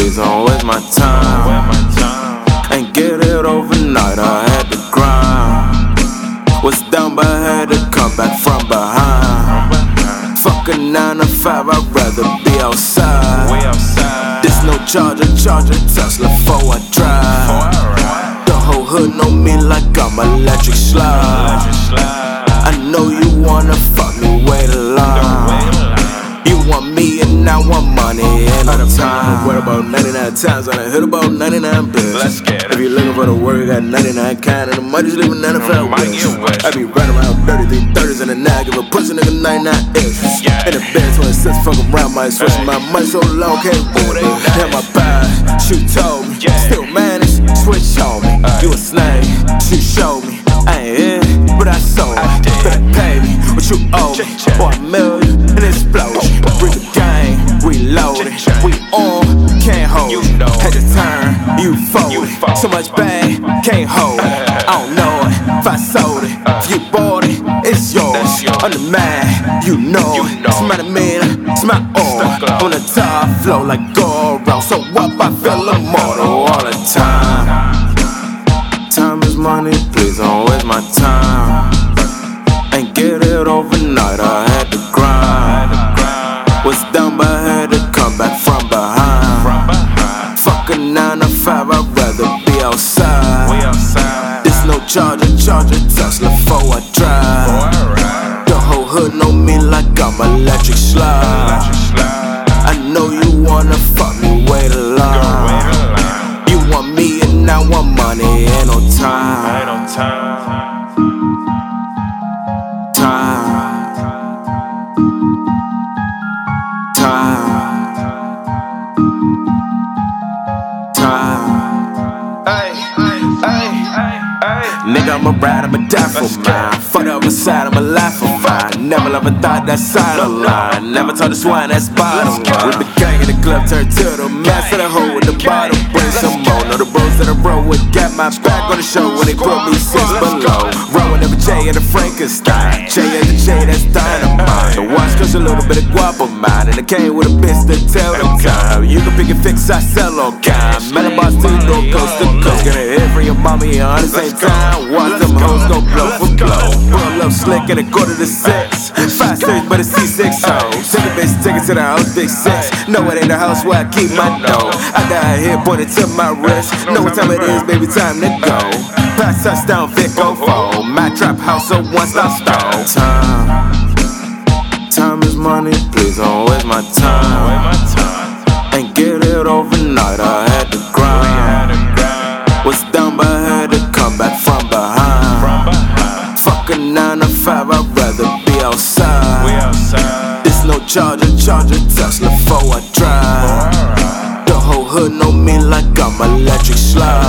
please don't waste my time. Ain't get it overnight, I had to grind. Was down but had to come back from behind. Fuck a 9 to 5, I'd rather be outside. This no charger, charger Tesla before I drive. The whole hood know me like I'm electric slide. Money and no time. What about 99 times? I hit about 99 bills. Let's get it. If you're looking for the word, got 99 kind, and the money's leaving 95 Might wins. get wet. I be running around 33 30s and a nine, give a pussy nigga 99 inches. Yeah. In the bed, 26, fuck around, my switch my money so low, can't move. nice. Hit my bag, she told me. Yeah. Still manage, switch on me. You a snake, she showed me. I ain't here, but I sold I. Better pay me what you owe me. Or a million, an explosion. Bring the So much bang, can't hold it. I don't know it, if I sold it. If you bought it, it's yours. I'm the man, you know it. It's my man, it's my all. On the top, flow like Goro. So up, I feel immortal all the time. Time is money, please don't waste my time. Ain't get it overnight, I had to grind. Was down but had to come back charger, charger Tesla before I drive. The whole hood know me like I'm electric slide. I'ma ride, I'ma die for mine. Fuck the other side, I'ma lie for mine. Never ever thought that side of line. Never told the swine that's bottom line. With the gang in the club, turn to the master, the hoe with the bottom. Bring some more. Know the bros that I roll with got my back on the show when they put me six below. Rolling every J in the Frankenstein. J at the J, that's dynamite. The watch cause a little bit of guap of mine. And it came with a bitch that tell the time. You can pick and fix, I sell all kind. Metal boss, two door coast to coast. Gonna hit your mommy on the same time. Watch them hoes go blow for blow. Pull up slick at a quarter to six. Five series, but a C6 hoes. Take a bitch, take it to the house, big six. No, it ain't the house where I keep my dough. I got a here pointed to my wrist. Know what time it is, baby, time to go. Pass touchdown, Vic oh go fall. My trap house, so one stop stall. Time. Time is money, please don't waste my time. Ain't get it overnight, I had to grind. Was down charger, charger Tesla before I drive. The whole hood know me like I'm electric slide.